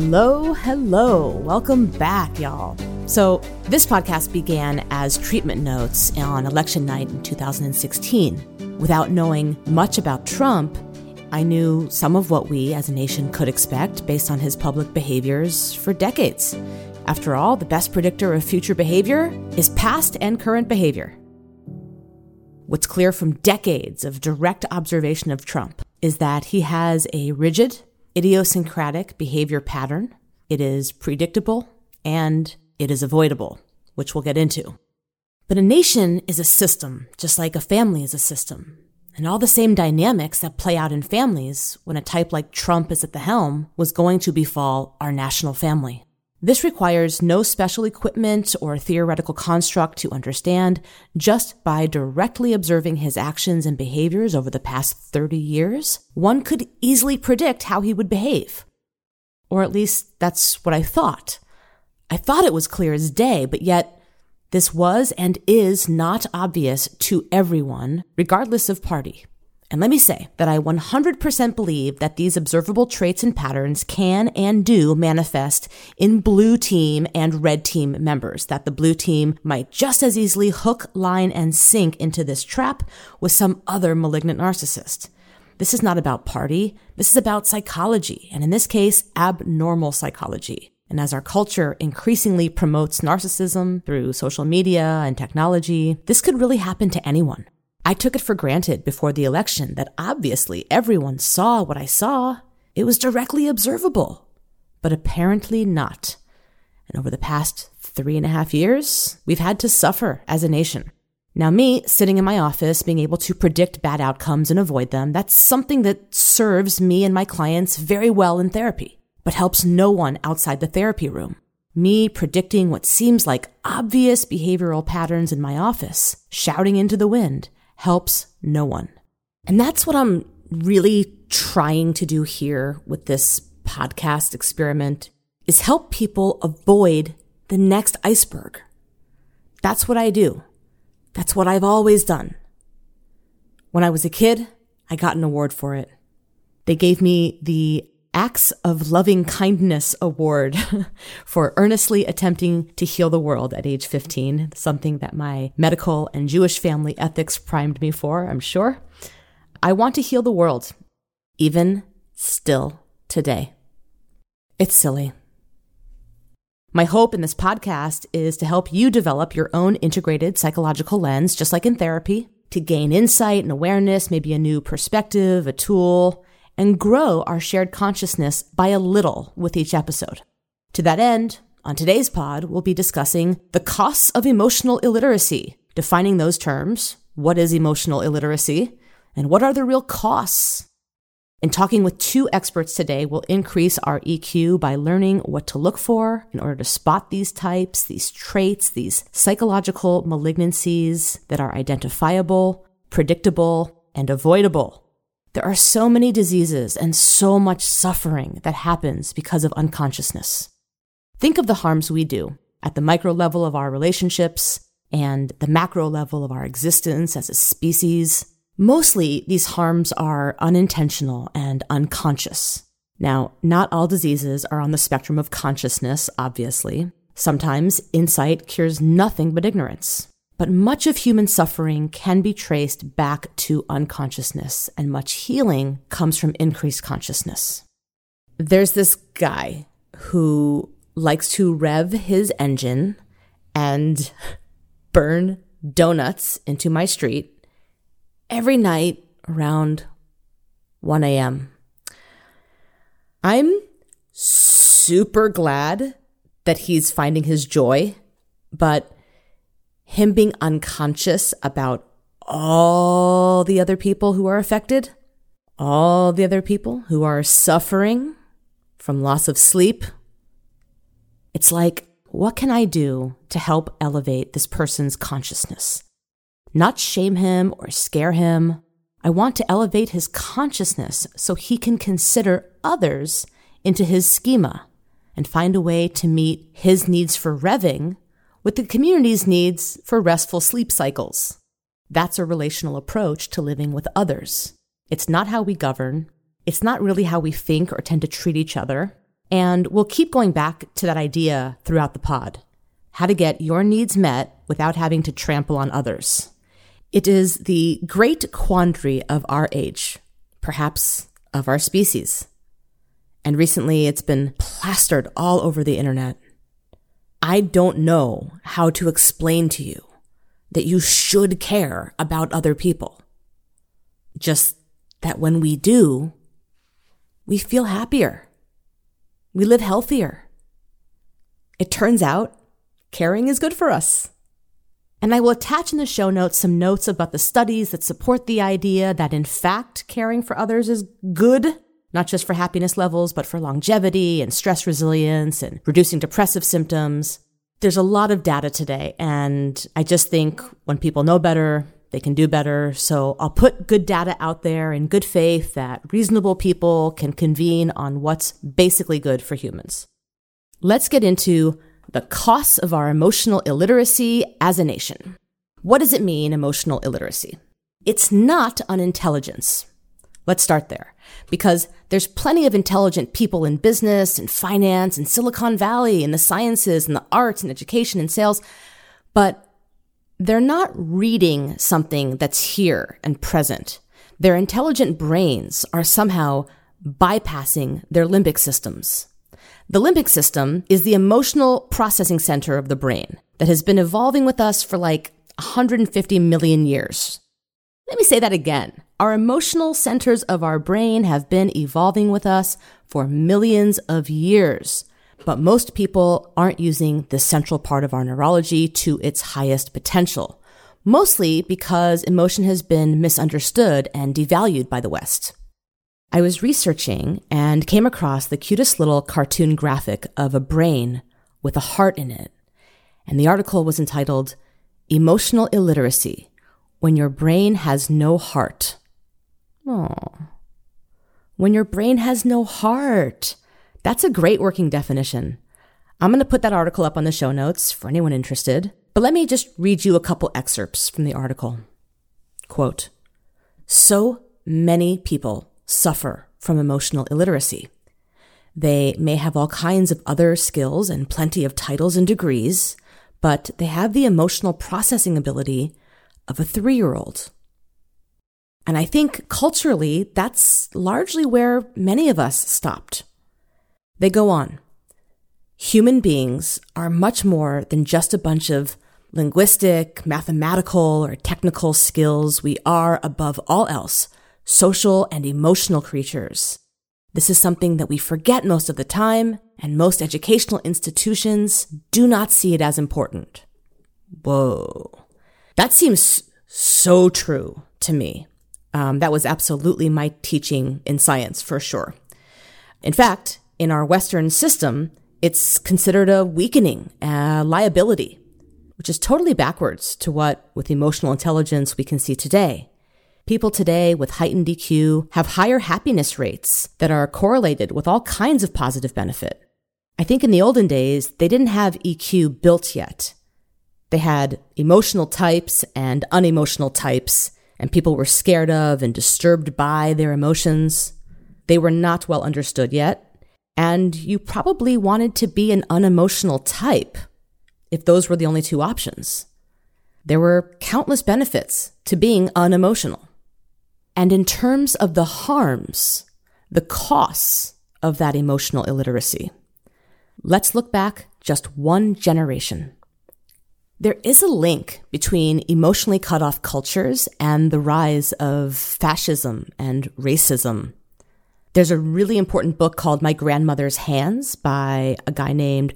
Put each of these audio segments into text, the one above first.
Hello, hello. Welcome back, y'all. So, this podcast began as treatment notes on election night in 2016. Without knowing much about Trump, I knew some of what we as a nation could expect based on his public behaviors for decades. After all, the best predictor of future behavior is past and current behavior. What's clear from decades of direct observation of Trump is that he has a rigid, idiosyncratic behavior pattern. It is predictable and it is avoidable, which we'll get into. But a nation is a system, just like a family is a system. And all the same dynamics that play out in families when a type like Trump is at the helm was going to befall our national family. This requires no special equipment or theoretical construct to understand. Just by directly observing his actions and behaviors over the past 30 years, one could easily predict how he would behave. Or at least that's what I thought. I thought it was clear as day, but yet this was and is not obvious to everyone, regardless of party. And let me say that I 100% believe that these observable traits and patterns can and do manifest in blue team and red team members, that the blue team might just as easily hook, line, and sink into this trap with some other malignant narcissist. This is not about party. This is about psychology. And in this case, abnormal psychology. And as our culture increasingly promotes narcissism through social media and technology, this could really happen to anyone. I took it for granted before the election that obviously everyone saw what I saw. It was directly observable, but apparently not. And over the past three and a half years, we've had to suffer as a nation. Now, me sitting in my office, being able to predict bad outcomes and avoid them, that's something that serves me and my clients very well in therapy, but helps no one outside the therapy room. Me predicting what seems like obvious behavioral patterns in my office, shouting into the wind, helps no one. And that's what I'm really trying to do here with this podcast experiment is help people avoid the next iceberg. That's what I do. That's what I've always done. When I was a kid, I got an award for it. They gave me the Acts of Loving Kindness Award for earnestly attempting to heal the world at age 15, something that my medical and Jewish family ethics primed me for, I'm sure. I want to heal the world, even still today. It's silly. My hope in this podcast is to help you develop your own integrated psychological lens, just like in therapy, to gain insight and awareness, maybe a new perspective, a tool, and grow our shared consciousness by a little with each episode. To that end, on today's pod, we'll be discussing the costs of emotional illiteracy, defining those terms. What is emotional illiteracy? And what are the real costs? And talking with two experts today we'll increase our EQ by learning what to look for in order to spot these types, these traits, these psychological malignancies that are identifiable, predictable, and avoidable. There are so many diseases and so much suffering that happens because of unconsciousness. Think of the harms we do at the micro level of our relationships and the macro level of our existence as a species. Mostly these harms are unintentional and unconscious. Now, not all diseases are on the spectrum of consciousness, obviously. Sometimes insight cures nothing but ignorance. But much of human suffering can be traced back to unconsciousness, and much healing comes from increased consciousness. There's this guy who likes to rev his engine and burn donuts into my street every night around 1 a.m. I'm super glad that he's finding his joy, but him being unconscious about all the other people who are affected, all the other people who are suffering from loss of sleep. It's like, what can I do to help elevate this person's consciousness? Not shame him or scare him. I want to elevate his consciousness so he can consider others into his schema and find a way to meet his needs for revving with the community's needs for restful sleep cycles. That's a relational approach to living with others. It's not how we govern. It's not really how we think or tend to treat each other. And we'll keep going back to that idea throughout the pod. How to get your needs met without having to trample on others. It is the great quandary of our age, perhaps of our species. And recently it's been plastered all over the internet. I don't know how to explain to you that you should care about other people. Just that when we do, we feel happier. We live healthier. It turns out caring is good for us. And I will attach in the show notes some notes about the studies that support the idea that in fact caring for others is good, not just for happiness levels, but for longevity and stress resilience and reducing depressive symptoms. There's a lot of data today, and I just think when people know better, they can do better. So I'll put good data out there in good faith that reasonable people can convene on what's basically good for humans. Let's get into the costs of our emotional illiteracy as a nation. What does it mean, emotional illiteracy? It's not unintelligence. Let's start there because there's plenty of intelligent people in business and finance and Silicon Valley and the sciences and the arts and education and sales, but they're not reading something that's here and present. Their intelligent brains are somehow bypassing their limbic systems. The limbic system is the emotional processing center of the brain that has been evolving with us for like 150 million years. Let me say that again. Our emotional centers of our brain have been evolving with us for millions of years, but most people aren't using the central part of our neurology to its highest potential, mostly because emotion has been misunderstood and devalued by the West. I was researching and came across the cutest little cartoon graphic of a brain with a heart in it. And the article was entitled Emotional Illiteracy When Your Brain Has No Heart. When your brain has no heart. That's a great working definition. I'm going to put that article up on the show notes for anyone interested. But let me just read you a couple excerpts from the article. Quote, so many people suffer from emotional illiteracy. They may have all kinds of other skills and plenty of titles and degrees, but they have the emotional processing ability of a three year old. And I think culturally, that's largely where many of us stopped. They go on. Human beings are much more than just a bunch of linguistic, mathematical, or technical skills. We are, above all else, social and emotional creatures. This is something that we forget most of the time, and most educational institutions do not see it as important. Whoa. That seems so true to me. Um, that was absolutely my teaching in science for sure. In fact, in our Western system, it's considered a weakening, a liability, which is totally backwards to what, with emotional intelligence, we can see today. People today with heightened EQ have higher happiness rates that are correlated with all kinds of positive benefit. I think in the olden days, they didn't have EQ built yet. They had emotional types and unemotional types, and people were scared of and disturbed by their emotions. They were not well understood yet, and you probably wanted to be an unemotional type if those were the only two options. There were countless benefits to being unemotional. And in terms of the harms, the costs of that emotional illiteracy, let's look back just one generation. There is a link between emotionally cut off cultures and the rise of fascism and racism. There's a really important book called My Grandmother's Hands by a guy named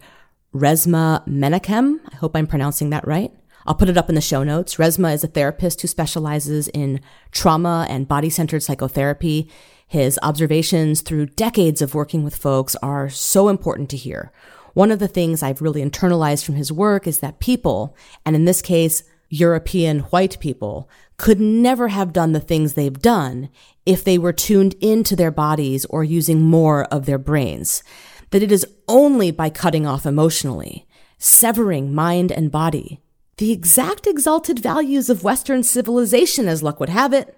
Resmaa Menakem. I hope I'm pronouncing that right. I'll put it up in the show notes. Resmaa is a therapist who specializes in trauma and body centered psychotherapy. His observations through decades of working with folks are so important to hear. One of the things I've really internalized from his work is that people, and in this case, European white people, could never have done the things they've done if they were tuned into their bodies or using more of their brains. That it is only by cutting off emotionally, severing mind and body, the exact exalted values of Western civilization, as luck would have it,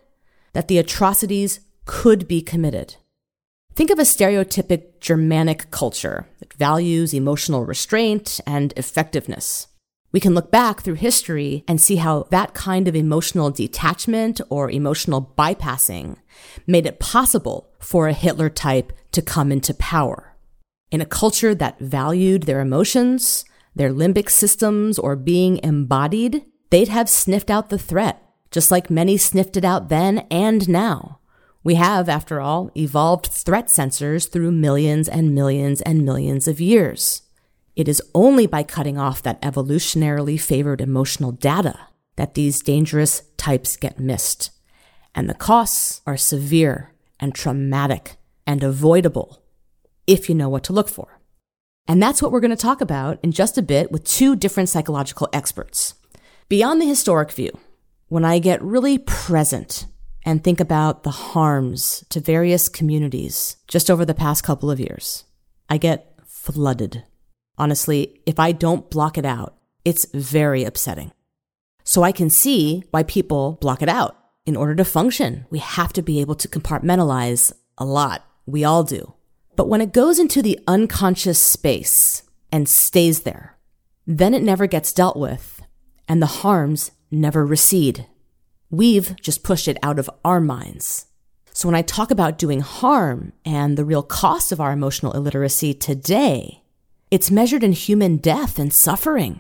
that the atrocities could be committed. Think of a stereotypic Germanic culture that values emotional restraint and effectiveness. We can look back through history and see how that kind of emotional detachment or emotional bypassing made it possible for a Hitler type to come into power. In a culture that valued their emotions, their limbic systems, or being embodied, they'd have sniffed out the threat, just like many sniffed it out then and now. We have, after all, evolved threat sensors through millions and millions and millions of years. It is only by cutting off that evolutionarily favored emotional data that these dangerous types get missed. And the costs are severe and traumatic and avoidable if you know what to look for. And that's what we're going to talk about in just a bit with two different psychological experts. Beyond the historic view, when I get really present and think about the harms to various communities just over the past couple of years, I get flooded. Honestly, if I don't block it out, it's very upsetting. So I can see why people block it out. In order to function, we have to be able to compartmentalize a lot. We all do. But when it goes into the unconscious space and stays there, then it never gets dealt with and the harms never recede. We've just pushed it out of our minds. So when I talk about doing harm and the real cost of our emotional illiteracy today, it's measured in human death and suffering.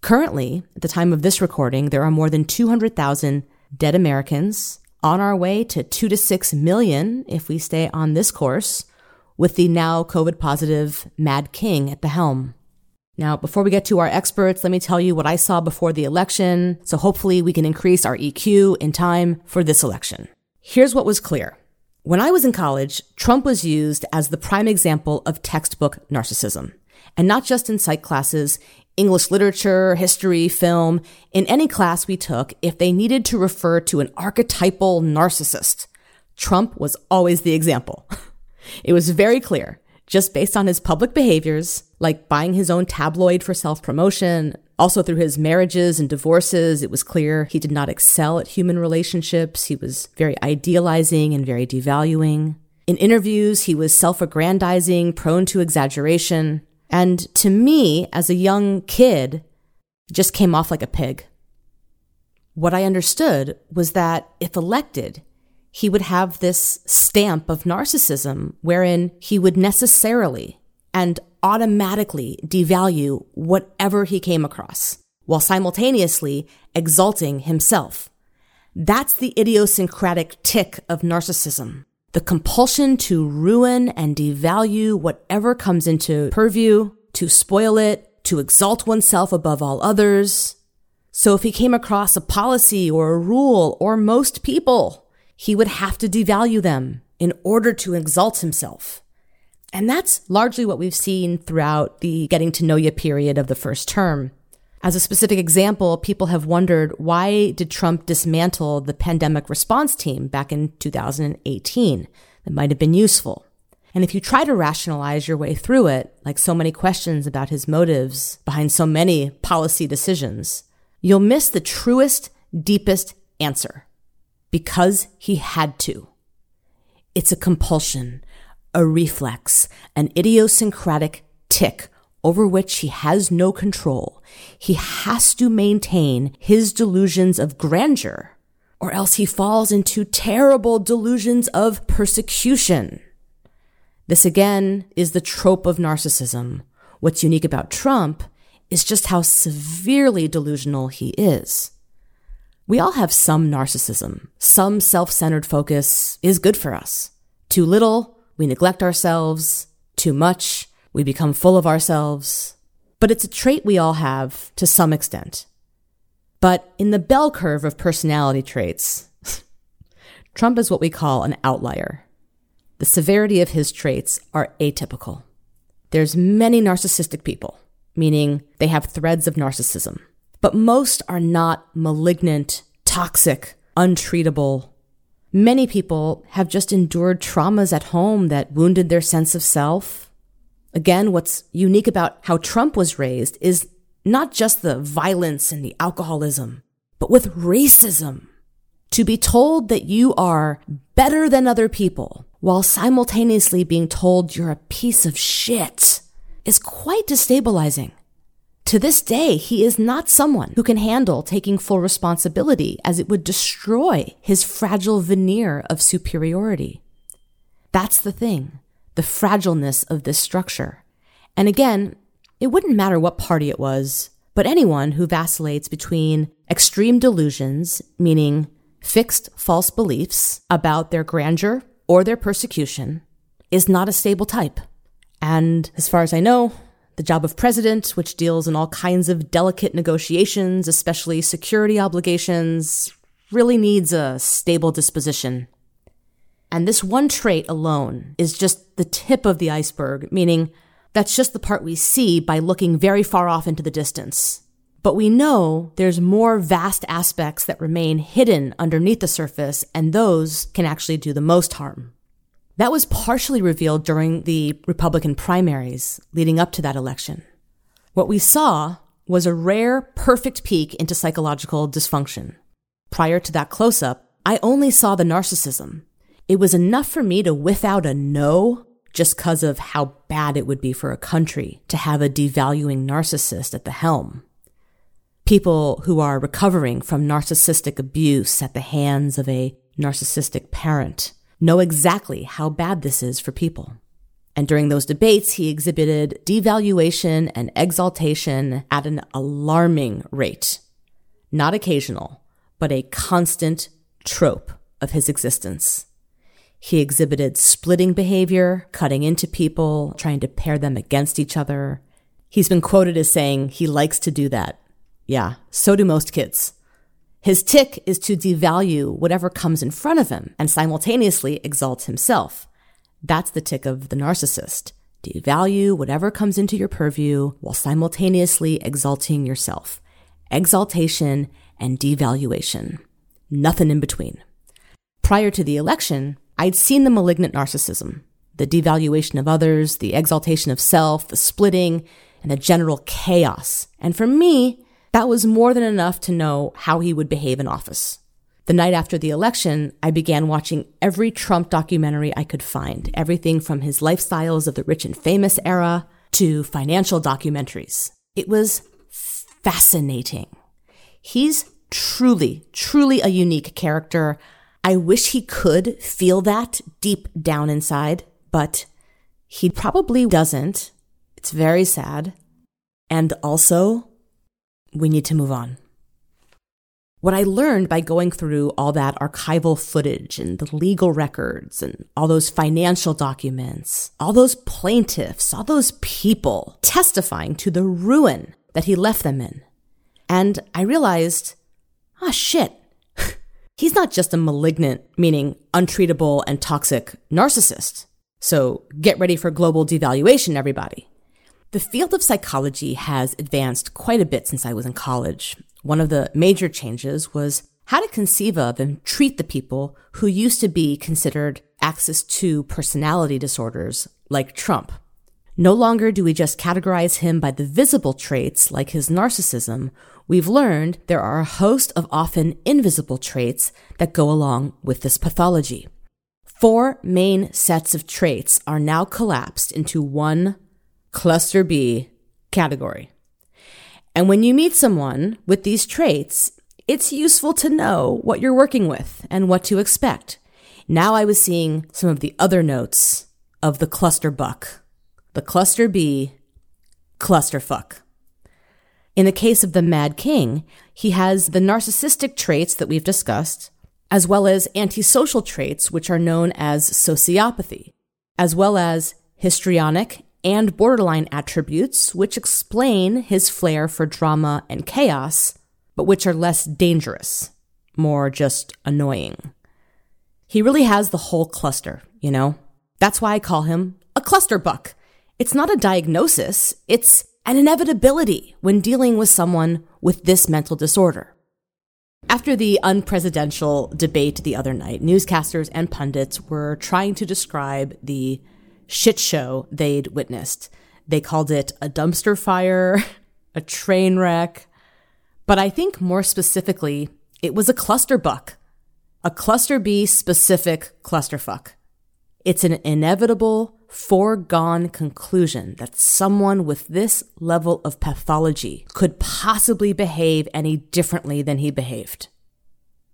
Currently, at the time of this recording, there are more than 200,000 dead Americans on our way to 2 to 6 million if we stay on this course with the now COVID positive Mad King at the helm. Now, before we get to our experts, let me tell you what I saw before the election, so hopefully we can increase our EQ in time for this election. Here's what was clear. When I was in college, Trump was used as the prime example of textbook narcissism. And not just in psych classes, English literature, history, film, in any class we took, if they needed to refer to an archetypal narcissist, Trump was always the example. It was very clear, just based on his public behaviors, like buying his own tabloid for self promotion, also through his marriages and divorces, it was clear he did not excel at human relationships. He was very idealizing and very devaluing. In interviews, he was self aggrandizing, prone to exaggeration. And to me, as a young kid, just came off like a pig. What I understood was that if elected, he would have this stamp of narcissism wherein he would necessarily and automatically devalue whatever he came across while simultaneously exalting himself. That's the idiosyncratic tic of narcissism. The compulsion to ruin and devalue whatever comes into purview, to spoil it, to exalt oneself above all others. So if he came across a policy or a rule or most people, he would have to devalue them in order to exalt himself. And that's largely what we've seen throughout the getting to know you period of the first term. As a specific example, people have wondered why did Trump dismantle the pandemic response team back in 2018? That might have been useful. And if you try to rationalize your way through it, like so many questions about his motives behind so many policy decisions, you'll miss the truest, deepest answer because he had to. It's a compulsion, a reflex, an idiosyncratic tic over which he has no control. He has to maintain his delusions of grandeur, or else he falls into terrible delusions of persecution. This again is the trope of narcissism. What's unique about Trump is just how severely delusional he is. We all have some narcissism. Some self-centered focus is good for us. Too little, we neglect ourselves. Too much, we become full of ourselves. But it's a trait we all have to some extent. But in the bell curve of personality traits, Trump is what we call an outlier. The severity of his traits are atypical. There's many narcissistic people, meaning they have threads of narcissism but most are not malignant, toxic, untreatable. Many people have just endured traumas at home that wounded their sense of self. Again, what's unique about how Trump was raised is not just the violence and the alcoholism, but with racism. To be told that you are better than other people while simultaneously being told you're a piece of shit is quite destabilizing. To this day, he is not someone who can handle taking full responsibility as it would destroy his fragile veneer of superiority. That's the thing, the fragileness of this structure. And again, it wouldn't matter what party it was, but anyone who vacillates between extreme delusions, meaning fixed false beliefs about their grandeur or their persecution, is not a stable type. And as far as I know, the job of president, which deals in all kinds of delicate negotiations, especially security obligations, really needs a stable disposition. And this one trait alone is just the tip of the iceberg, meaning that's just the part we see by looking very far off into the distance. But we know there's more vast aspects that remain hidden underneath the surface, and those can actually do the most harm. That was partially revealed during the Republican primaries leading up to that election. What we saw was a rare, perfect peek into psychological dysfunction. Prior to that close up, I only saw the narcissism. It was enough for me to whiff out a no just because of how bad it would be for a country to have a devaluing narcissist at the helm. People who are recovering from narcissistic abuse at the hands of a narcissistic parent know exactly how bad this is for people. And during those debates, he exhibited devaluation and exaltation at an alarming rate. Not occasional, but a constant trope of his existence. He exhibited splitting behavior, cutting into people, trying to pair them against each other. He's been quoted as saying he likes to do that. Yeah, so do most kids. His tic is to devalue whatever comes in front of him and simultaneously exalt himself. That's the tic of the narcissist. Devalue whatever comes into your purview while simultaneously exalting yourself. Exaltation and devaluation. Nothing in between. Prior to the election, I'd seen the malignant narcissism, the devaluation of others, the exaltation of self, the splitting, and the general chaos. And for me, that was more than enough to know how he would behave in office. The night after the election, I began watching every Trump documentary I could find, everything from his lifestyles of the rich and famous era to financial documentaries. It was fascinating. He's truly, truly a unique character. I wish he could feel that deep down inside, but he probably doesn't. It's very sad. And also, we need to move on. What I learned by going through all that archival footage and the legal records and all those financial documents, all those plaintiffs, all those people testifying to the ruin that he left them in. And I realized, ah, oh, shit. He's not just a malignant, meaning untreatable and toxic narcissist. So get ready for global devaluation, everybody. The field of psychology has advanced quite a bit since I was in college. One of the major changes was how to conceive of and treat the people who used to be considered axis 2 personality disorders, like Trump. No longer do we just categorize him by the visible traits like his narcissism. We've learned there are a host of often invisible traits that go along with this pathology. Four main sets of traits are now collapsed into one cluster B category. And when you meet someone with these traits, it's useful to know what you're working with and what to expect. Now I was seeing some of the other notes of the cluster buck, the cluster B clusterfuck. In the case of the Mad King, he has the narcissistic traits that we've discussed, as well as antisocial traits, which are known as sociopathy, as well as histrionic and borderline attributes, which explain his flair for drama and chaos, but which are less dangerous, more just annoying. He really has the whole cluster, you know? That's why I call him a clusterbuck. It's not a diagnosis, it's an inevitability when dealing with someone with this mental disorder. After the unpresidential debate the other night, newscasters and pundits were trying to describe the shit show they'd witnessed. They called it a dumpster fire, a train wreck. But I think more specifically, it was a cluster clusterbuck, a cluster B specific clusterfuck. It's an inevitable, foregone conclusion that someone with this level of pathology could possibly behave any differently than he behaved.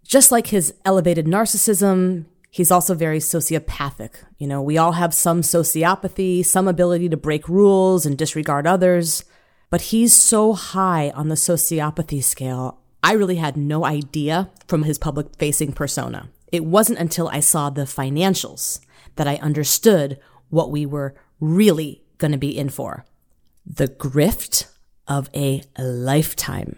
Just like his elevated narcissism, he's also very sociopathic. You know, we all have some sociopathy, some ability to break rules and disregard others, but he's so high on the sociopathy scale. I really had no idea from his public facing persona. It wasn't until I saw the financials that I understood what we were really going to be in for. The grift of a lifetime.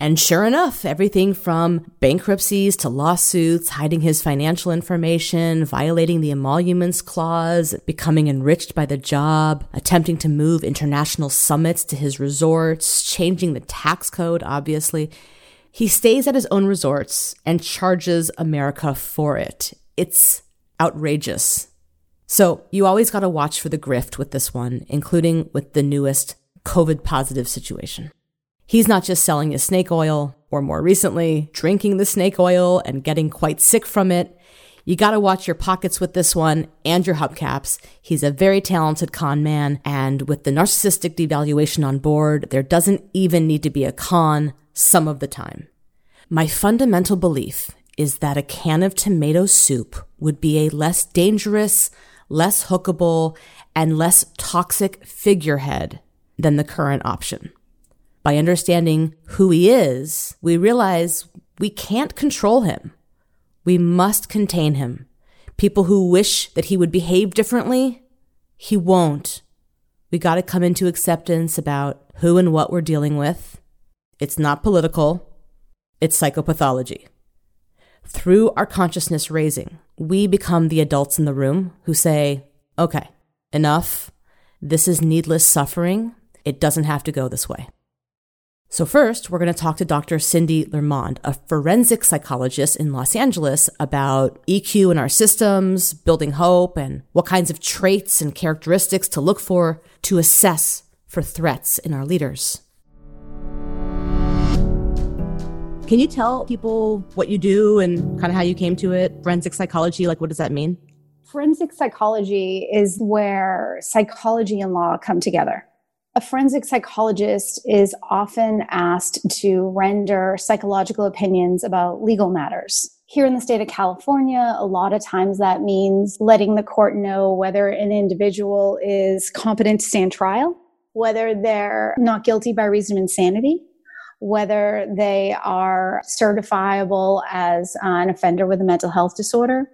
And sure enough, everything from bankruptcies to lawsuits, hiding his financial information, violating the emoluments clause, becoming enriched by the job, attempting to move international summits to his resorts, changing the tax code, obviously. He stays at his own resorts and charges America for it. It's outrageous. So you always got to watch for the grift with this one, including with the newest COVID positive situation. He's not just selling his snake oil, or more recently, drinking the snake oil and getting quite sick from it. You got to watch your pockets with this one and your hubcaps. He's a very talented con man, and with the narcissistic devaluation on board, there doesn't even need to be a con some of the time. My fundamental belief is that a can of tomato soup would be a less dangerous, less hookable, and less toxic figurehead than the current option by understanding who he is, we realize we can't control him. We must contain him. People who wish that he would behave differently, he won't. We got to come into acceptance about who and what we're dealing with. It's not political, it's psychopathology. Through our consciousness raising, we become the adults in the room who say, okay, enough. This is needless suffering. It doesn't have to go this way. So, first, we're going to talk to Dr. Cindy Lermond, a forensic psychologist in Los Angeles, about EQ in our systems, building hope, and what kinds of traits and characteristics to look for to assess for threats in our leaders. Can you tell people what you do and kind of how you came to it? Forensic psychology, like what does that mean? Forensic psychology is where psychology and law come together. A forensic psychologist is often asked to render psychological opinions about legal matters. Here in the state of California, a lot of times that means letting the court know whether an individual is competent to stand trial, whether they're not guilty by reason of insanity, whether they are certifiable as an offender with a mental health disorder,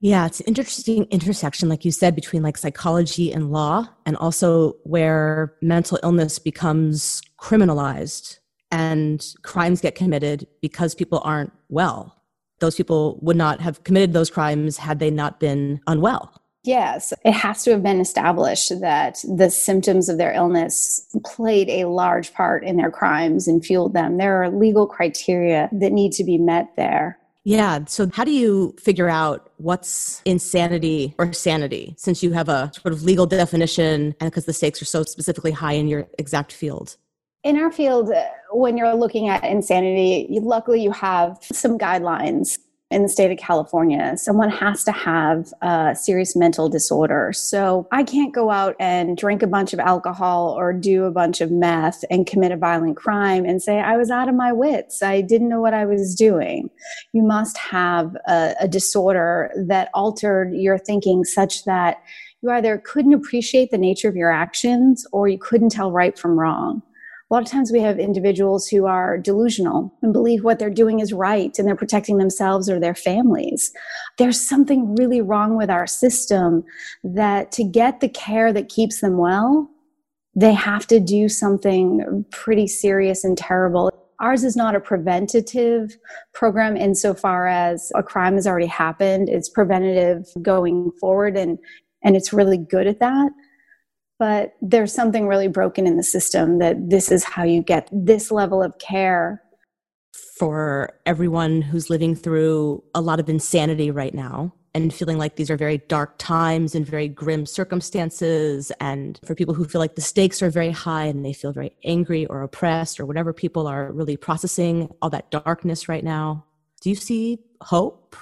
yeah, it's an interesting intersection, like you said, between like psychology and law, and also where mental illness becomes criminalized and crimes get committed because people aren't well. Those people would not have committed those crimes had they not been unwell. Yes, it has to have been established that the symptoms of their illness played a large part in their crimes and fueled them. There are legal criteria that need to be met there. Yeah. So, how do you figure out what's insanity or sanity since you have a sort of legal definition and because the stakes are so specifically high in your exact field? In our field, when you're looking at insanity, luckily you have some guidelines in the state of California, someone has to have a serious mental disorder. So I can't go out and drink a bunch of alcohol or do a bunch of meth and commit a violent crime and say, I was out of my wits. I didn't know what I was doing. You must have a, a disorder that altered your thinking such that you either couldn't appreciate the nature of your actions or you couldn't tell right from wrong a lot of times we have individuals who are delusional and believe what they're doing is right and they're protecting themselves or their families. There's something really wrong with our system that to get the care that keeps them well, they have to do something pretty serious and terrible. Ours is not a preventative program insofar as a crime has already happened. It's preventative going forward and and it's really good at that but there's something really broken in the system that this is how you get this level of care. For everyone who's living through a lot of insanity right now and feeling like these are very dark times and very grim circumstances and for people who feel like the stakes are very high and they feel very angry or oppressed or whatever people are really processing all that darkness right now do you see hope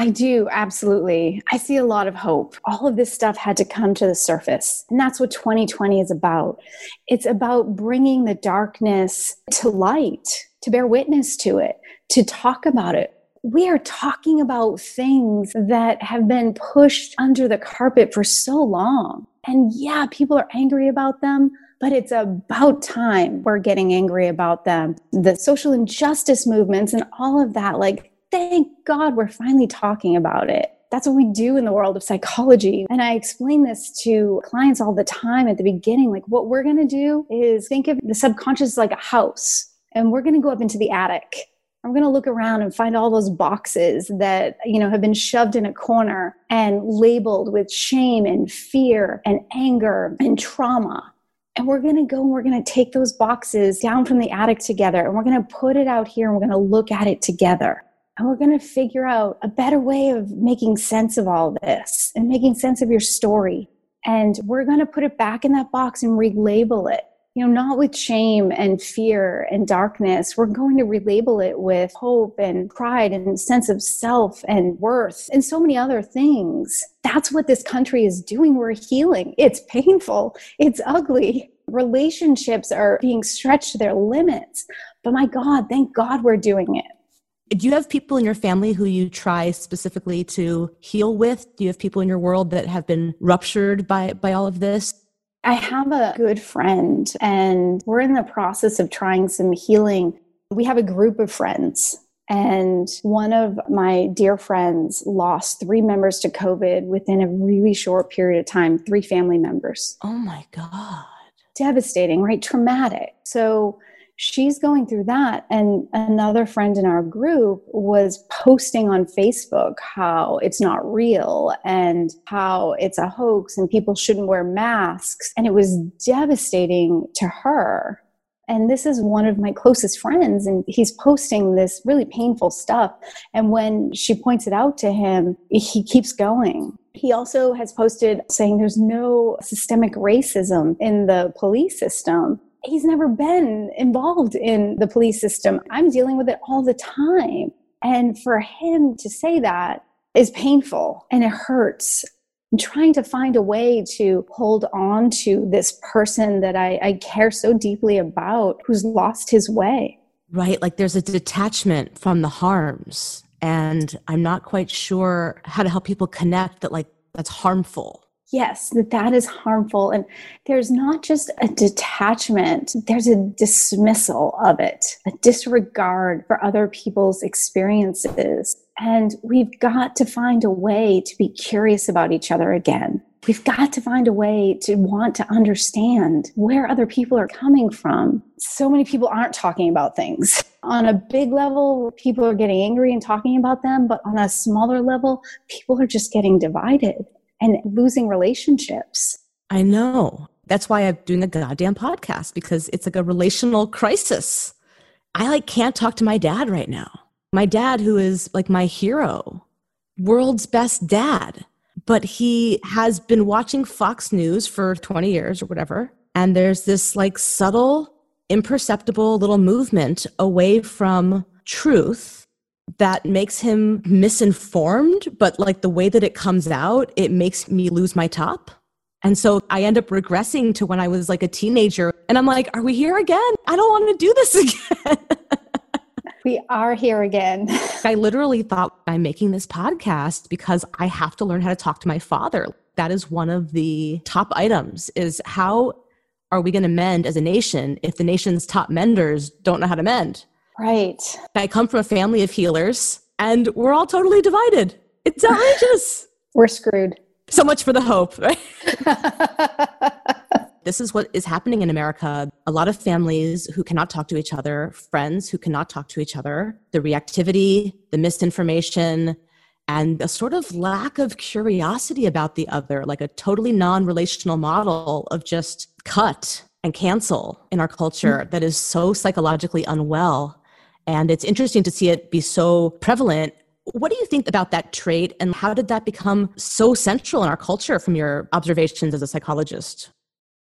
I do, absolutely. I see a lot of hope. All of this stuff had to come to the surface. And that's what 2020 is about. It's about bringing the darkness to light, to bear witness to it, to talk about it. We are talking about things that have been pushed under the carpet for so long. And yeah, people are angry about them, but it's about time we're getting angry about them. The social injustice movements and all of that, like thank God we're finally talking about it. That's what we do in the world of psychology. And I explain this to clients all the time at the beginning. Like, what we're going to do is think of the subconscious like a house, and we're going to go up into the attic. I'm going to look around and find all those boxes that, you know, have been shoved in a corner and labeled with shame and fear and anger and trauma. And we're going to go and we're going to take those boxes down from the attic together and we're going to put it out here and we're going to look at it together and we're going to figure out a better way of making sense of all this and making sense of your story. And we're going to put it back in that box and relabel it. You know, not with shame and fear and darkness. We're going to relabel it with hope and pride and sense of self and worth and so many other things. That's what this country is doing. We're healing. It's painful. It's ugly. Relationships are being stretched to their limits. But my God, thank God we're doing it do you have people in your family who you try specifically to heal with? Do you have people in your world that have been ruptured by by all of this? I have a good friend and we're in the process of trying some healing. We have a group of friends and one of my dear friends lost three members to covid within a really short period of time three family members. Oh my god. Devastating right? Traumatic. So she's going through that. And another friend in our group was posting on Facebook how it's not real and how it's a hoax and people shouldn't wear masks. And it was devastating to her. And this is one of my closest friends, and he's posting this really painful stuff. And when she points it out to him, he keeps going. He also has posted saying there's no systemic racism in the police system he's never been involved in the police system. I'm dealing with it all the time. And for him to say that is painful and it hurts. I'm trying to find a way to hold on to this person that I, I care so deeply about who's lost his way. Right. Like there's a detachment from the harms. And I'm not quite sure how to help people connect that, like, that's harmful yes that that is harmful. And there's not just a detachment there's a dismissal of it a disregard for other people's experiences. And we've got to find a way to be curious about each other again. We've got to find a way to want to understand where other people are coming from. So many people aren't talking about things. On a big level people are getting angry and talking about them but on a smaller level people are just getting divided and losing relationships. I know. That's why I'm doing a goddamn podcast because it's like a relational crisis. I like can't talk to my dad right now. My dad who is like my hero, world's best dad, but he has been watching Fox News for 20 years or whatever, and there's this like subtle imperceptible little movement away from truth that makes him misinformed, but like the way that it comes out, it makes me lose my top. And so I end up regressing to when I was like a teenager. And I'm like, are we here again? I don't want to do this again. we are here again. I literally thought I'm making this podcast because I have to learn how to talk to my father. That is one of the top items is how are we going to mend as a nation if the nation's top menders don't know how to mend? Right. I come from a family of healers and we're all totally divided. It's outrageous. we're screwed. So much for the hope, right? this is what is happening in America. A lot of families who cannot talk to each other, friends who cannot talk to each other, the reactivity, the misinformation, and a sort of lack of curiosity about the other, like a totally non relational model of just cut and cancel in our culture mm-hmm. that is so psychologically unwell and it's interesting to see it be so prevalent. What do you think about that trait and how did that become so central in our culture from your observations as a psychologist?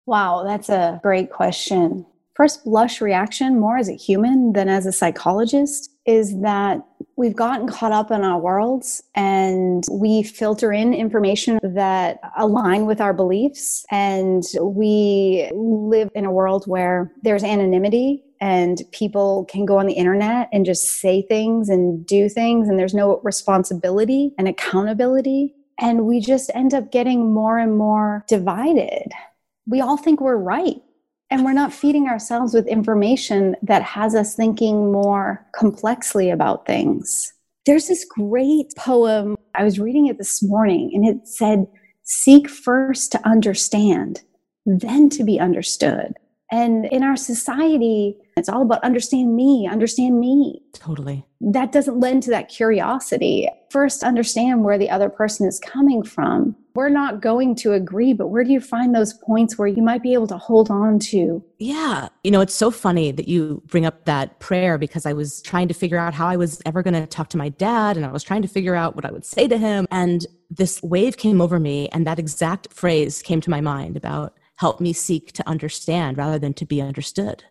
Wow, that's a great question. first blush reaction, more as a human than as a psychologist, is that we've gotten caught up in our worlds and we filter in information that align with our beliefs. And we live in a world where there's anonymity and people can go on the internet and just say things and do things, and there's no responsibility and accountability. And we just end up getting more and more divided. We all think we're right and we're not feeding ourselves with information that has us thinking more complexly about things. There's this great poem. I was reading it this morning and it said, Seek first to understand, then to be understood. And in our society, it's all about understand me, understand me. Totally. That doesn't lend to that curiosity. First, understand where the other person is coming from. We're not going to agree, but where do you find those points where you might be able to hold on to? Yeah. You know, it's so funny that you bring up that prayer because I was trying to figure out how I was ever going to talk to my dad and I was trying to figure out what I would say to him. And this wave came over me, and that exact phrase came to my mind about help me seek to understand rather than to be understood.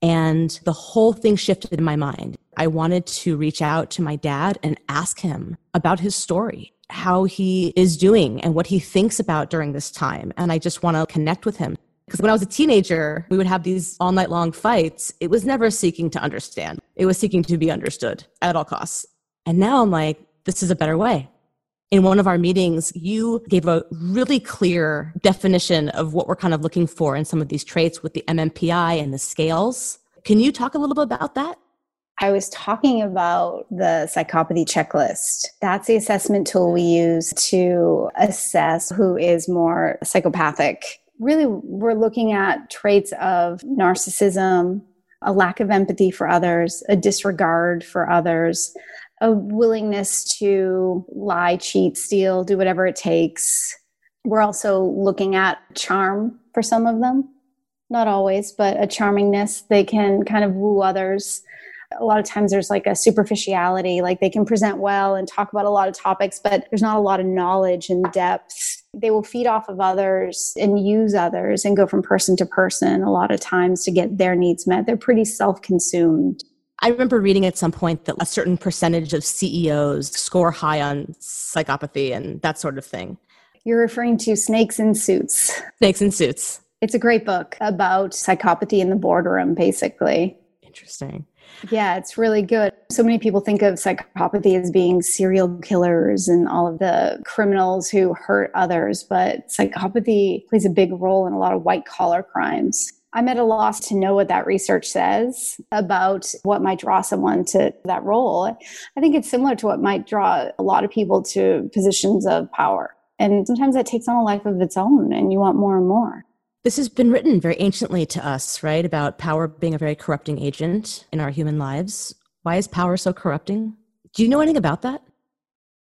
And the whole thing shifted in my mind. I wanted to reach out to my dad and ask him about his story, how he is doing and what he thinks about during this time. And I just want to connect with him. Because when I was a teenager, we would have these all night long fights. It was never seeking to understand, it was seeking to be understood at all costs. And now I'm like, this is a better way in one of our meetings, you gave a really clear definition of what we're kind of looking for in some of these traits with the MMPI and the scales. Can you talk a little bit about that? I was talking about the psychopathy checklist. That's the assessment tool we use to assess who is more psychopathic. Really, we're looking at traits of narcissism, a lack of empathy for others, a disregard for others, a willingness to lie, cheat, steal, do whatever it takes. We're also looking at charm for some of them, not always, but a charmingness. They can kind of woo others. A lot of times there's like a superficiality, like they can present well and talk about a lot of topics, but there's not a lot of knowledge and depth. They will feed off of others and use others and go from person to person a lot of times to get their needs met. They're pretty self consumed. I remember reading at some point that a certain percentage of CEOs score high on psychopathy and that sort of thing. You're referring to Snakes in Suits. Snakes in Suits. It's a great book about psychopathy in the boardroom, basically. Interesting. Yeah, it's really good. So many people think of psychopathy as being serial killers and all of the criminals who hurt others, but psychopathy plays a big role in a lot of white collar crimes. I'm at a loss to know what that research says about what might draw someone to that role. I think it's similar to what might draw a lot of people to positions of power. And sometimes that takes on a life of its own, and you want more and more. This has been written very anciently to us, right? About power being a very corrupting agent in our human lives. Why is power so corrupting? Do you know anything about that?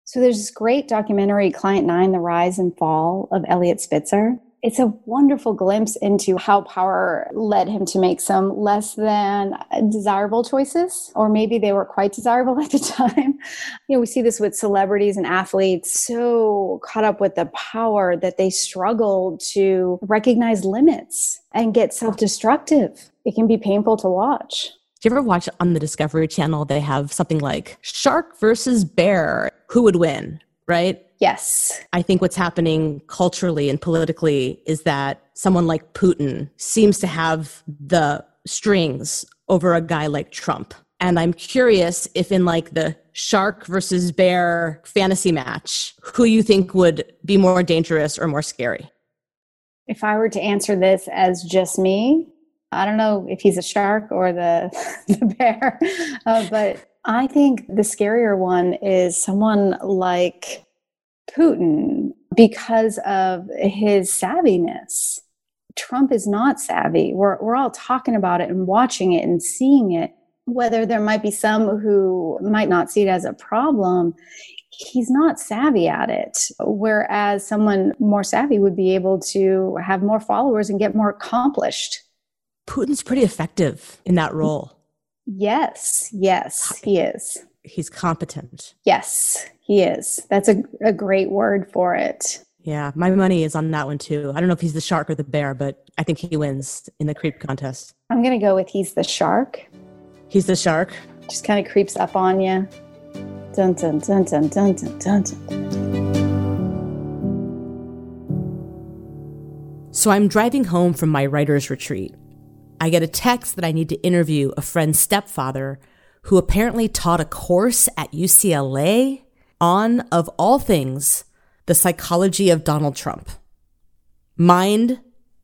So there's this great documentary, Client Nine The Rise and Fall of Eliot Spitzer it's a wonderful glimpse into how power led him to make some less than desirable choices, or maybe they were quite desirable at the time. You know, we see this with celebrities and athletes so caught up with the power that they struggle to recognize limits and get self destructive. It can be painful to watch. Do you ever watch on the Discovery Channel? They have something like shark versus bear. Who would win? Right? Yes. I think what's happening culturally and politically is that someone like Putin seems to have the strings over a guy like Trump. And I'm curious if, in like the shark versus bear fantasy match, who you think would be more dangerous or more scary? If I were to answer this as just me, I don't know if he's a shark or the, the bear, uh, but I think the scarier one is someone like Putin because of his savviness. Trump is not savvy. We're, we're all talking about it and watching it and seeing it. Whether there might be some who might not see it as a problem, he's not savvy at it. Whereas someone more savvy would be able to have more followers and get more accomplished. Putin's pretty effective in that role. Yes, yes, he is. He's competent. Yes, he is. That's a, a great word for it. Yeah, my money is on that one too. I don't know if he's the shark or the bear, but I think he wins in the creep contest. I'm going to go with he's the shark. He's the shark. Just kind of creeps up on you. Dun dun dun dun dun dun dun. dun. So I'm driving home from my writer's retreat. I get a text that I need to interview a friend's stepfather who apparently taught a course at UCLA on, of all things, the psychology of Donald Trump. Mind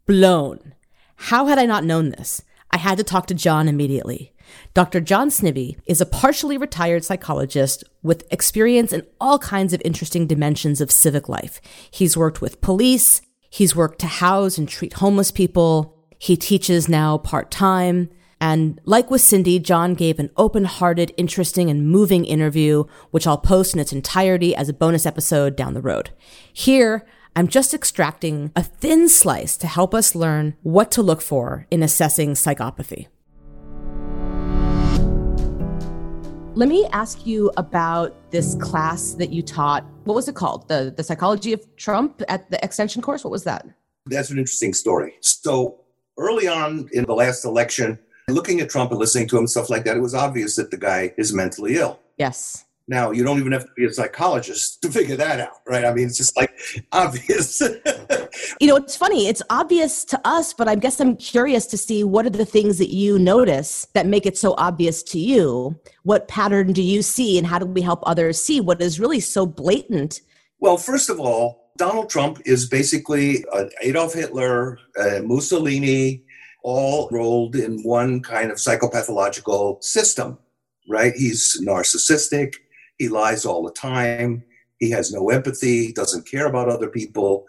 blown. How had I not known this? I had to talk to John immediately. Dr. John Snibbe is a partially retired psychologist with experience in all kinds of interesting dimensions of civic life. He's worked with police, he's worked to house and treat homeless people, he teaches now part time. And like with Cindy, John gave an open hearted, interesting, and moving interview, which I'll post in its entirety as a bonus episode down the road. Here, I'm just extracting a thin slice to help us learn what to look for in assessing psychopathy. Let me ask you about this class that you taught. What was it called? The the psychology of Trump at the extension course? What was that? That's an interesting story. So early on in the last election, looking at Trump and listening to him, stuff like that, it was obvious that the guy is mentally ill. Yes. Now, you don't even have to be a psychologist to figure that out, right? I mean, it's just like obvious. you know, it's funny. It's obvious to us, but I guess I'm curious to see what are the things that you notice that make it so obvious to you? What pattern do you see, and how do we help others see what is really so blatant? Well, first of all, Donald Trump is basically an Adolf Hitler, uh, Mussolini, all rolled in one kind of psychopathological system, right? He's narcissistic he lies all the time. He has no empathy, doesn't care about other people,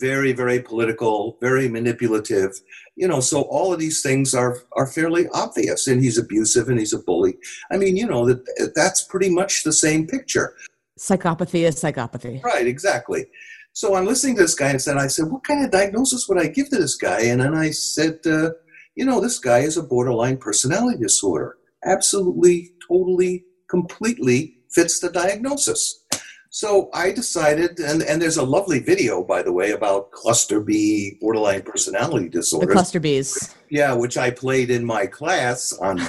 very, very political, very manipulative. You know, so all of these things are are fairly obvious. And he's abusive and he's a bully. I mean, you know, that that's pretty much the same picture. Psychopathy is psychopathy. Right, exactly. So I'm listening to this guy and said, I said, what kind of diagnosis would I give to this guy? And then I said, uh, you know, this guy is a borderline personality disorder. Absolutely, totally, completely fits the diagnosis. So I decided, and, and there's a lovely video, by the way, about cluster B borderline personality disorder. The cluster Bs. Yeah, which I played in my class on.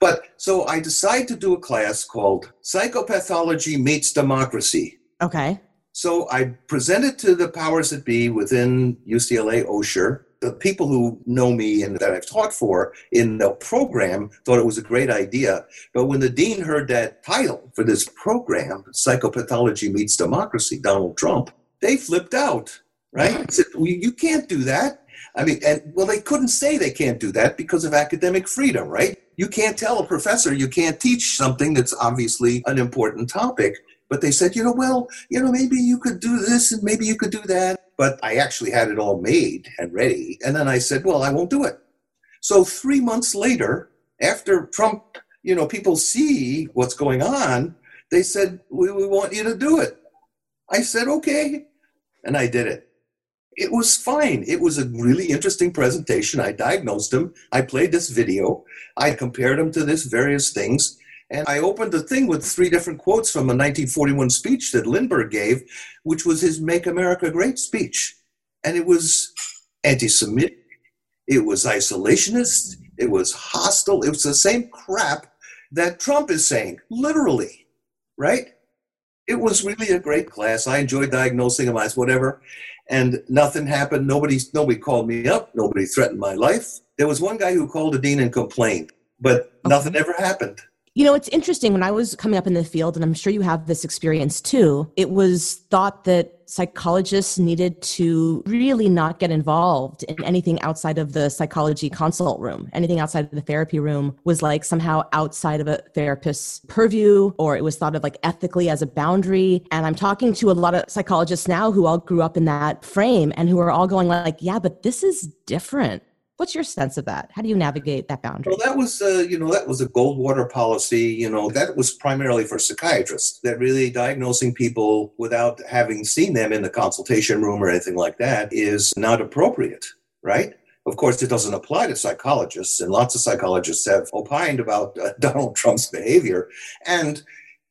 but so I decided to do a class called Psychopathology Meets Democracy. Okay. So I presented to the powers that be within UCLA Osher. the people who know me and that I've taught for in the program thought it was a great idea. But when the dean heard that title for this program, Psychopathology Meets Democracy, Donald Trump, they flipped out, right? Said, well, you can't do that. I mean, and well, they couldn't say they can't do that because of academic freedom, right? You can't tell a professor you can't teach something that's obviously an important topic. But they said, you know, well, you know, maybe you could do this and maybe you could do that but I actually had it all made and ready. And then I said, well, I won't do it. So three months later, after Trump, you know, people see what's going on, they said, we, we want you to do it. I said, okay. And I did it. It was fine. It was a really interesting presentation. I diagnosed him. I played this video. I compared him to this various things. And I opened the thing with three different quotes from a 1941 speech that Lindbergh gave, which was his Make America Great speech. And it was anti Semitic, it was isolationist, it was hostile, it was the same crap that Trump is saying, literally, right? It was really a great class. I enjoyed diagnosing him as whatever. And nothing happened. Nobody, nobody called me up. Nobody threatened my life. There was one guy who called the dean and complained, but nothing ever happened. You know, it's interesting. When I was coming up in the field, and I'm sure you have this experience too, it was thought that psychologists needed to really not get involved in anything outside of the psychology consult room. Anything outside of the therapy room was like somehow outside of a therapist's purview, or it was thought of like ethically as a boundary. And I'm talking to a lot of psychologists now who all grew up in that frame and who are all going like, yeah, but this is different What's your sense of that? How do you navigate that boundary? Well, that was, uh, you know, that was a Goldwater policy. You know, that was primarily for psychiatrists. That really diagnosing people without having seen them in the consultation room or anything like that is not appropriate, right? Of course, it doesn't apply to psychologists, and lots of psychologists have opined about uh, Donald Trump's behavior. And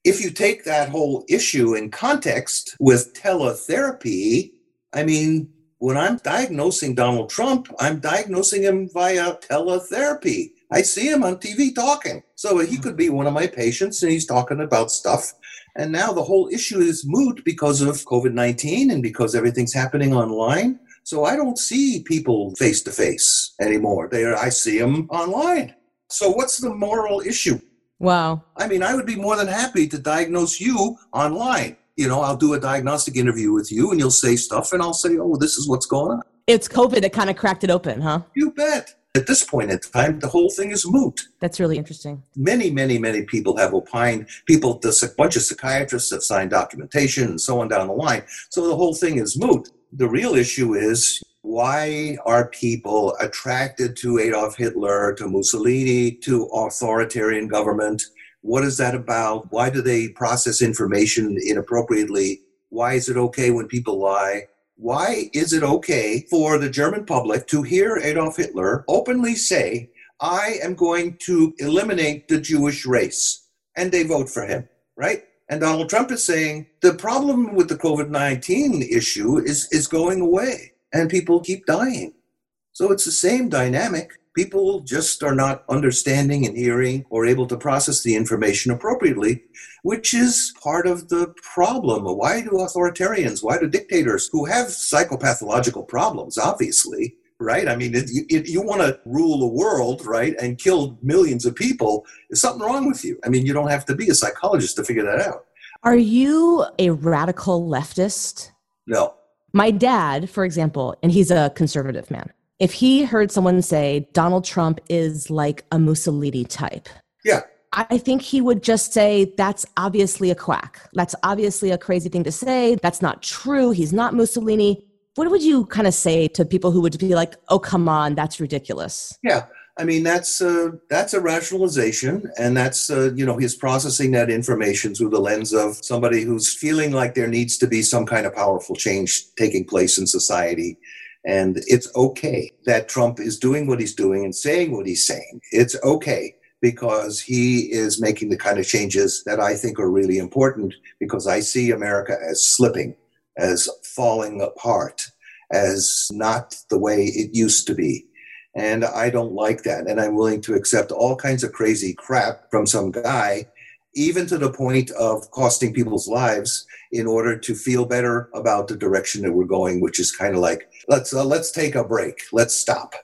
if you take that whole issue in context with teletherapy, I mean, when I'm diagnosing Donald Trump, I'm diagnosing him via teletherapy. I see him on TV talking. So he could be one of my patients and he's talking about stuff. And now the whole issue is moot because of COVID 19 and because everything's happening online. So I don't see people face to face anymore. They I see them online. So what's the moral issue? Wow. I mean, I would be more than happy to diagnose you online. You know, I'll do a diagnostic interview with you and you'll say stuff and I'll say, oh, this is what's going on. It's COVID that kind of cracked it open, huh? You bet. At this point in time, the whole thing is moot. That's really interesting. Many, many, many people have opined. People, a bunch of psychiatrists have signed documentation and so on down the line. So the whole thing is moot. The real issue is why are people attracted to Adolf Hitler, to Mussolini, to authoritarian government? What is that about? Why do they process information inappropriately? Why is it okay when people lie? Why is it okay for the German public to hear Adolf Hitler openly say, I am going to eliminate the Jewish race? And they vote for him, right? And Donald Trump is saying the problem with the COVID 19 issue is, is going away and people keep dying. So it's the same dynamic. People just are not understanding and hearing or able to process the information appropriately, which is part of the problem. Why do authoritarians, why do dictators who have psychopathological problems, obviously, right? I mean, if you want to rule the world, right, and kill millions of people, there's something wrong with you. I mean, you don't have to be a psychologist to figure that out. Are you a radical leftist? No. My dad, for example, and he's a conservative man, if he heard someone say Donald Trump is like a Mussolini type, yeah. I think he would just say, that's obviously a quack. That's obviously a crazy thing to say. That's not true. He's not Mussolini. What would you kind of say to people who would be like, oh, come on, that's ridiculous? Yeah. I mean, that's uh, that's a rationalization, and that's uh, you know he's processing that information through the lens of somebody who's feeling like there needs to be some kind of powerful change taking place in society, and it's okay that Trump is doing what he's doing and saying what he's saying. It's okay because he is making the kind of changes that I think are really important because I see America as slipping, as falling apart, as not the way it used to be and I don't like that. And I'm willing to accept all kinds of crazy crap from some guy, even to the point of costing people's lives in order to feel better about the direction that we're going, which is kind of like, let's, uh, let's take a break. Let's stop.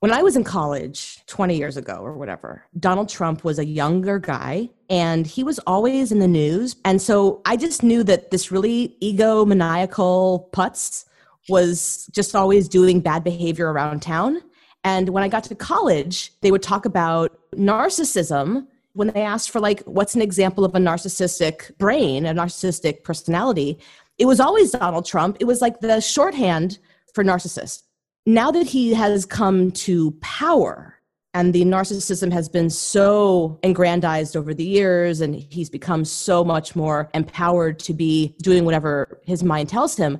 When I was in college 20 years ago or whatever, Donald Trump was a younger guy and he was always in the news. And so I just knew that this really egomaniacal putz was just always doing bad behavior around town. And when I got to college, they would talk about narcissism when they asked for like what's an example of a narcissistic brain, a narcissistic personality. It was always Donald Trump. It was like the shorthand for narcissist. Now that he has come to power and the narcissism has been so aggrandized over the years and he's become so much more empowered to be doing whatever his mind tells him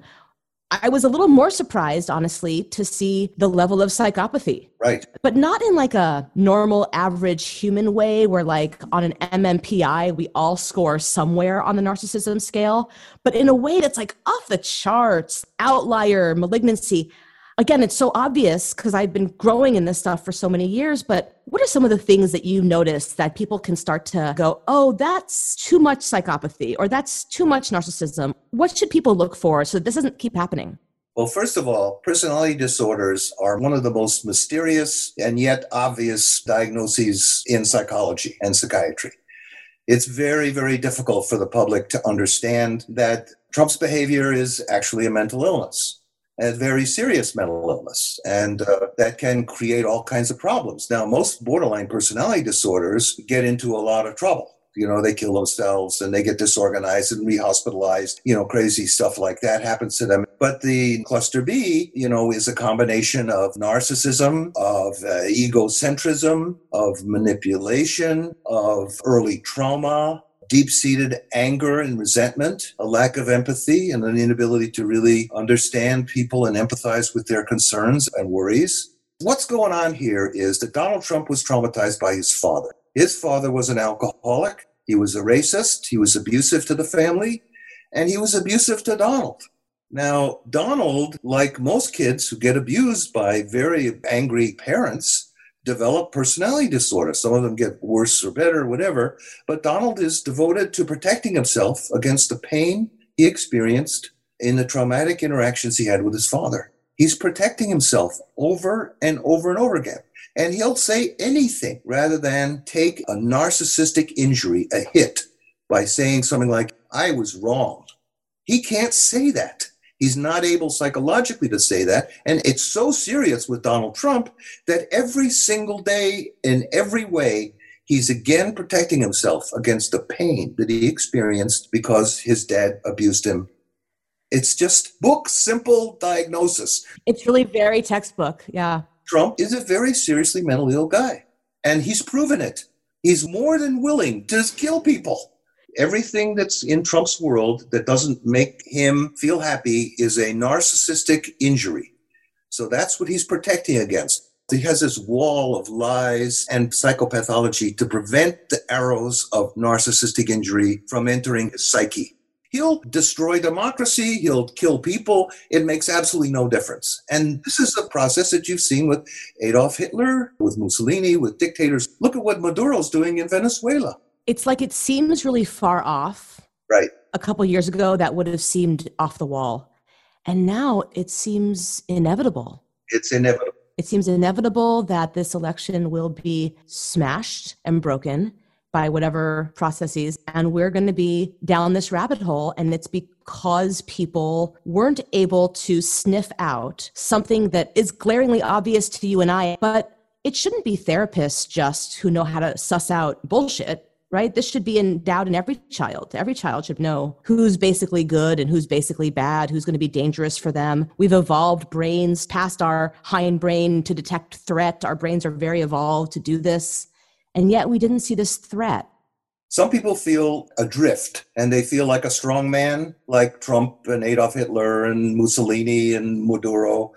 I was a little more surprised, honestly, to see the level of psychopathy. Right. But not in like a normal, average human way where, like, on an MMPI, we all score somewhere on the narcissism scale, but in a way that's like off the charts, outlier, malignancy again, it's so obvious because I've been growing in this stuff for so many years, but what are some of the things that you notice that people can start to go, oh, that's too much psychopathy or that's too much narcissism? What should people look for so this doesn't keep happening? Well, first of all, personality disorders are one of the most mysterious and yet obvious diagnoses in psychology and psychiatry. It's very, very difficult for the public to understand that Trump's behavior is actually a mental illness a very serious mental illness, and uh, that can create all kinds of problems. Now, most borderline personality disorders get into a lot of trouble. You know, they kill themselves and they get disorganized and rehospitalized. You know, crazy stuff like that happens to them. But the cluster B, you know, is a combination of narcissism, of uh, egocentrism, of manipulation, of early trauma, deep seated anger and resentment, a lack of empathy, and an inability to really understand people and empathize with their concerns and worries. What's going on here is that Donald Trump was traumatized by his father. His father was an alcoholic. He was a racist, he was abusive to the family, and he was abusive to Donald. Now, Donald, like most kids who get abused by very angry parents, develop personality disorder. Some of them get worse or better, whatever. But Donald is devoted to protecting himself against the pain he experienced in the traumatic interactions he had with his father. He's protecting himself over and over and over again. And he'll say anything rather than take a narcissistic injury, a hit, by saying something like, I was wrong. He can't say that. He's not able psychologically to say that. And it's so serious with Donald Trump that every single day, in every way, he's again protecting himself against the pain that he experienced because his dad abused him. It's just book simple diagnosis. It's really very textbook. Yeah. Trump is a very seriously mentally ill guy, and he's proven it. He's more than willing to kill people everything that's in Trump's world that doesn't make him feel happy is a narcissistic injury. So that's what he's protecting against. He has this wall of lies and psychopathology to prevent the arrows of narcissistic injury from entering his psyche. He'll destroy democracy, he'll kill people. It makes absolutely no difference. And this is a process that you've seen with Adolf Hitler, with Mussolini, with dictators. Look at what Maduro's doing in Venezuela it's like it seems really far off. Right. A couple years ago, that would have seemed off the wall. And now it seems inevitable. It's inevitable. It seems inevitable that this election will be smashed and broken by whatever processes. And we're going to be down this rabbit hole. And it's because people weren't able to sniff out something that is glaringly obvious to you and I, but it shouldn't be therapists just who know how to suss out bullshit right? This should be endowed in every child. Every child should know who's basically good and who's basically bad, who's going to be dangerous for them. We've evolved brains past our hind brain to detect threat. Our brains are very evolved to do this. And yet we didn't see this threat. Some people feel adrift and they feel like a strong man, like Trump and Adolf Hitler and Mussolini and Maduro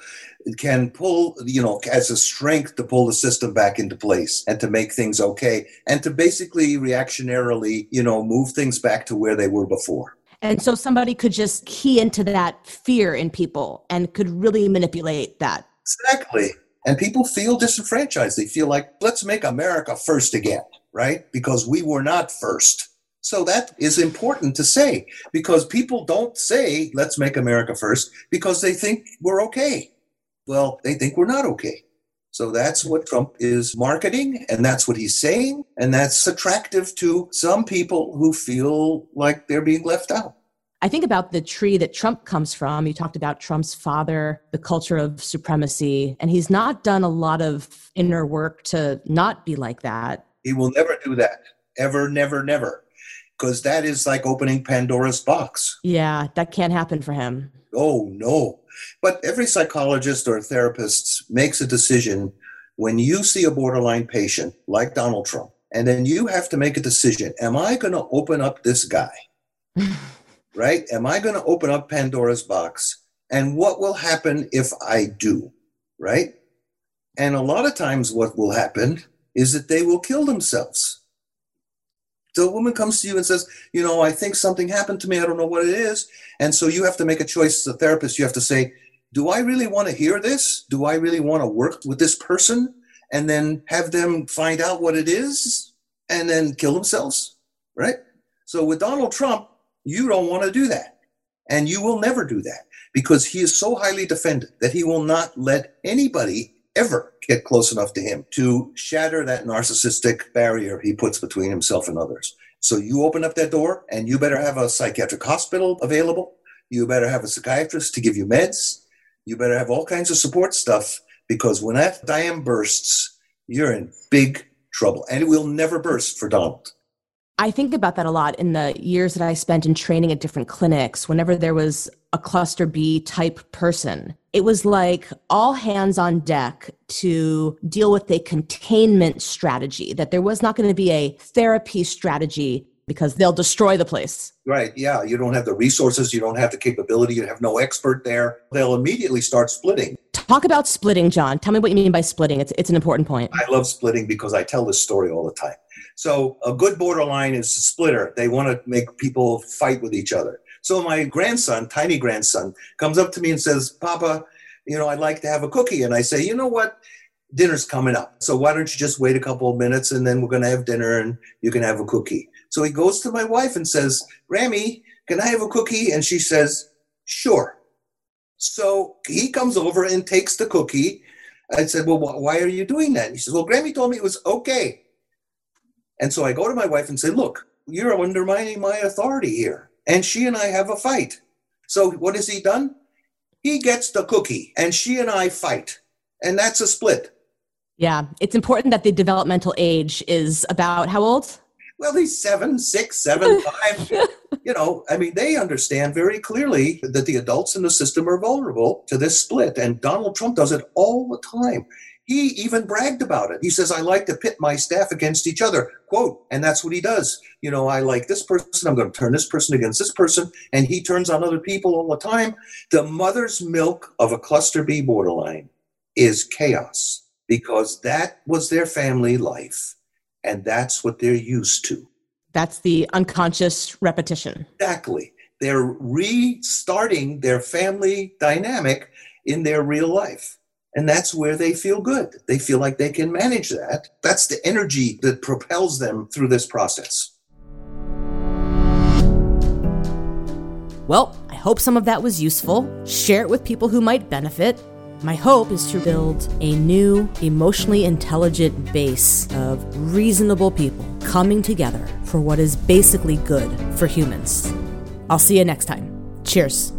can pull, you know, as a strength to pull the system back into place and to make things okay and to basically reactionarily, you know, move things back to where they were before. And so somebody could just key into that fear in people and could really manipulate that. Exactly. And people feel disenfranchised. They feel like, let's make America first again, right? Because we were not first. So that is important to say because people don't say, let's make America first because they think we're okay well, they think we're not okay. So that's what Trump is marketing, and that's what he's saying, and that's attractive to some people who feel like they're being left out. I think about the tree that Trump comes from. You talked about Trump's father, the culture of supremacy, and he's not done a lot of inner work to not be like that. He will never do that. Ever, never, never. Because that is like opening Pandora's box. Yeah, that can't happen for him. Oh, no. But every psychologist or therapist makes a decision when you see a borderline patient like Donald Trump, and then you have to make a decision Am I going to open up this guy? right? Am I going to open up Pandora's box? And what will happen if I do? Right? And a lot of times, what will happen is that they will kill themselves so a woman comes to you and says, you know, I think something happened to me. I don't know what it is. And so you have to make a choice as a therapist. You have to say, do I really want to hear this? Do I really want to work with this person? And then have them find out what it is and then kill themselves, right? So with Donald Trump, you don't want to do that. And you will never do that because he is so highly defended that he will not let anybody ever get close enough to him to shatter that narcissistic barrier he puts between himself and others. So you open up that door and you better have a psychiatric hospital available. You better have a psychiatrist to give you meds. You better have all kinds of support stuff because when that dam bursts, you're in big trouble. And it will never burst for Donald. I think about that a lot in the years that I spent in training at different clinics. Whenever there was a cluster B type person, it was like all hands on deck to deal with a containment strategy, that there was not going to be a therapy strategy because they'll destroy the place. Right. Yeah. You don't have the resources, you don't have the capability, you have no expert there. They'll immediately start splitting. Talk about splitting, John. Tell me what you mean by splitting. It's, it's an important point. I love splitting because I tell this story all the time. So a good borderline is a splitter. They want to make people fight with each other. So my grandson, tiny grandson, comes up to me and says, Papa, you know, I'd like to have a cookie. And I say, you know what? Dinner's coming up. So why don't you just wait a couple of minutes and then we're going to have dinner and you can have a cookie. So he goes to my wife and says, Grammy, can I have a cookie? And she says, sure. So he comes over and takes the cookie. I said, well, why are you doing that? He says, well, Grammy told me it was okay. And so I go to my wife and say, look, you're undermining my authority here. And she and I have a fight. So what has he done? He gets the cookie and she and I fight. And that's a split. Yeah. It's important that the developmental age is about how old? Well, he's seven, six, seven, five. you know, I mean, they understand very clearly that the adults in the system are vulnerable to this split. And Donald Trump does it all the time. He even bragged about it. He says, I like to pit my staff against each other. Quote, and that's what he does. You know, I like this person, I'm going to turn this person against this person, and he turns on other people all the time. The mother's milk of a cluster B borderline is chaos because that was their family life, and that's what they're used to. That's the unconscious repetition. Exactly. They're restarting their family dynamic in their real life. And that's where they feel good. They feel like they can manage that. That's the energy that propels them through this process. Well, I hope some of that was useful. Share it with people who might benefit. My hope is to build a new, emotionally intelligent base of reasonable people coming together for what is basically good for humans. I'll see you next time. Cheers.